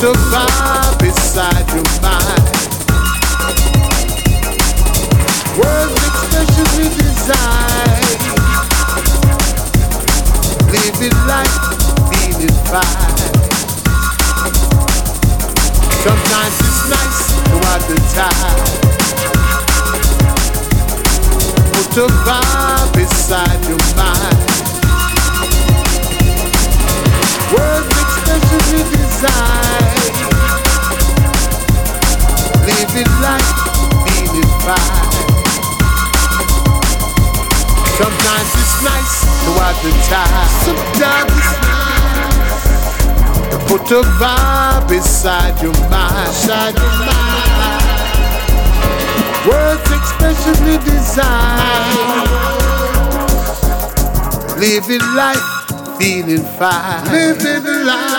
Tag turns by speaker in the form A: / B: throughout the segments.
A: A vibe beside your mind. Words expressions we design. Living life, feeling fine. Sometimes it's nice to have the time. Put a vibe beside your mind. Words expressions we Sometimes it's nice to the time. To put a vibe your mind. Words expressionly designed. Living life, feeling fine. Living life.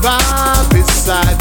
A: Put a vibe beside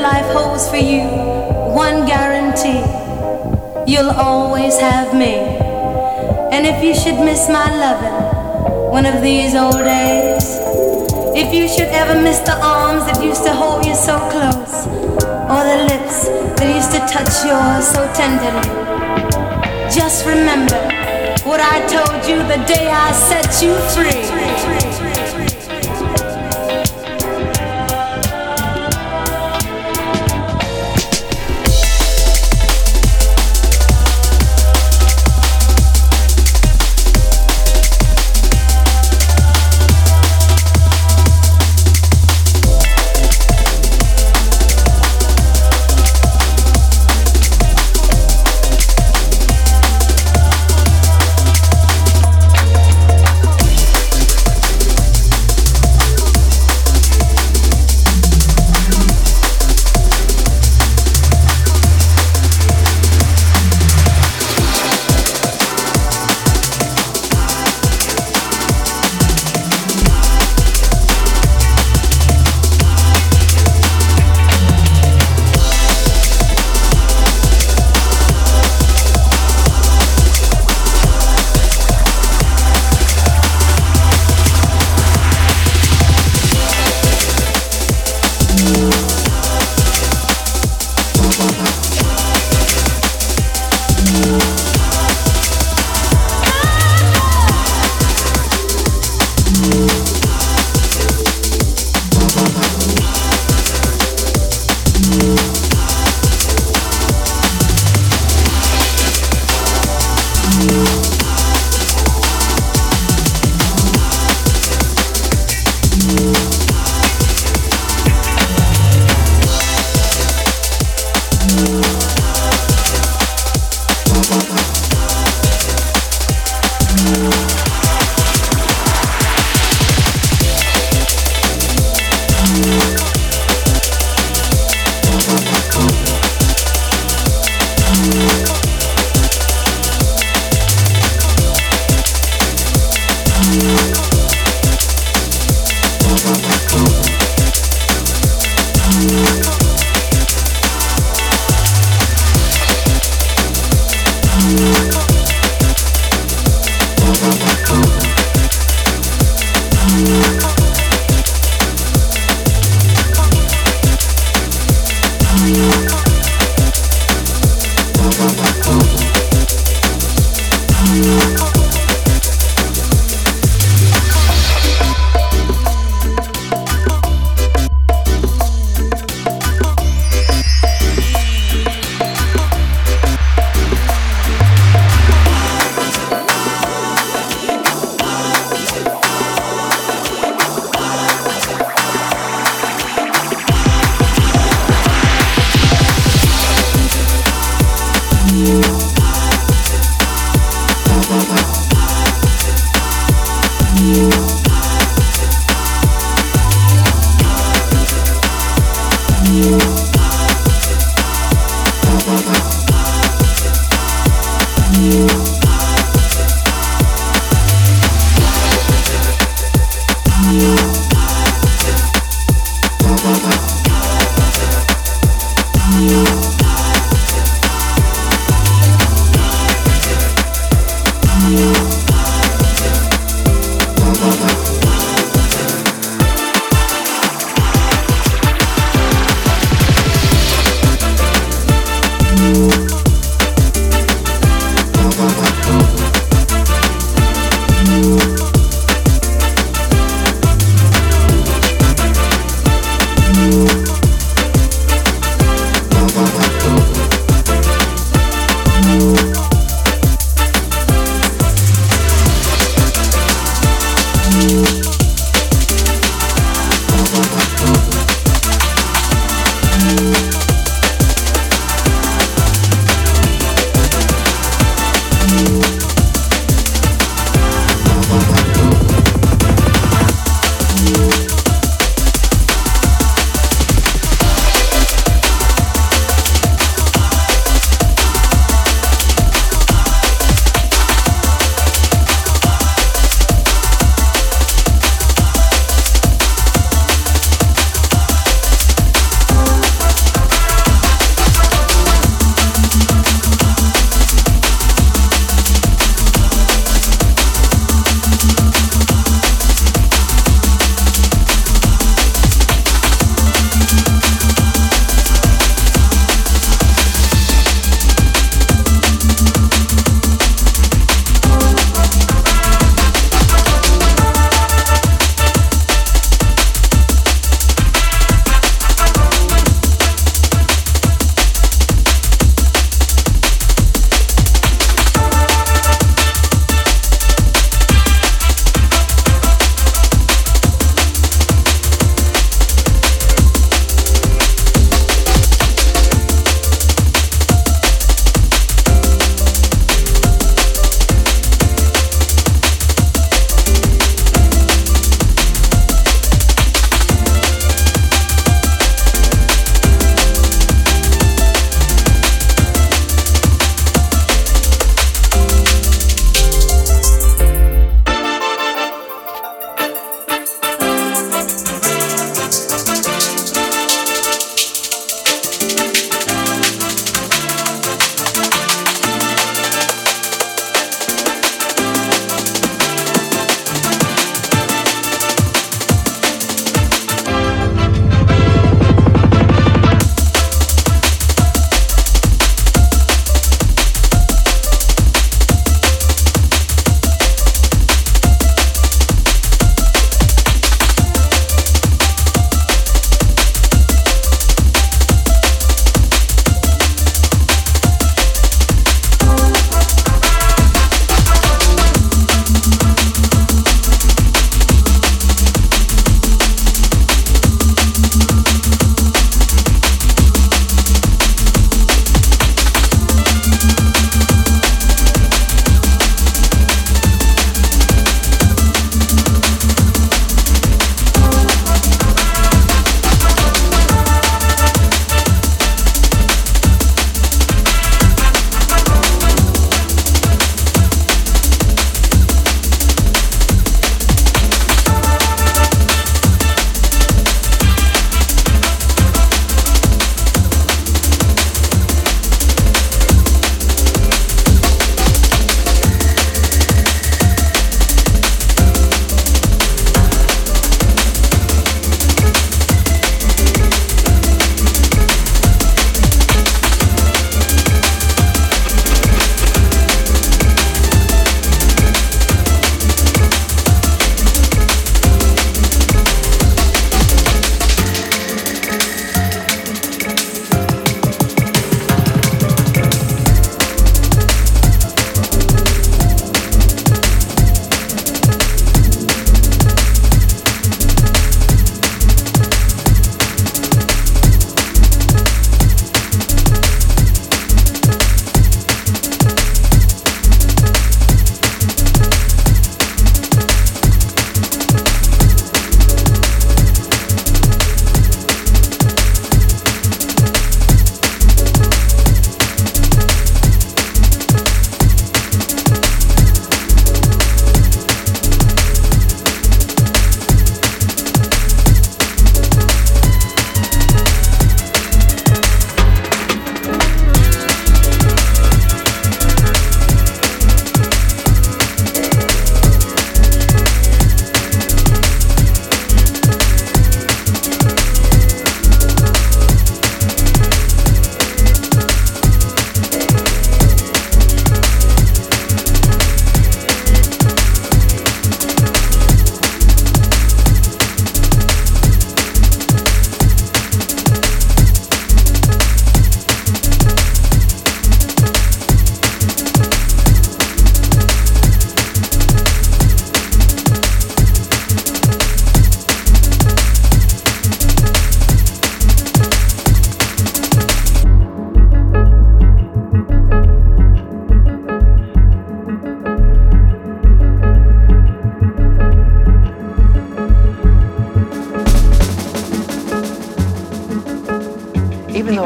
A: life holds for you one guarantee. You'll always have me. And if you should miss my loving one of these old days, if you should ever miss the arms that used to hold you so close, or the lips that used to touch yours so tenderly, just remember what I told you the day I set you free.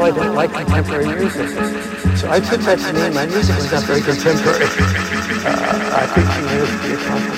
B: I don't like contemporary music. So I took that to mean my music was not very contemporary. Uh, I think she made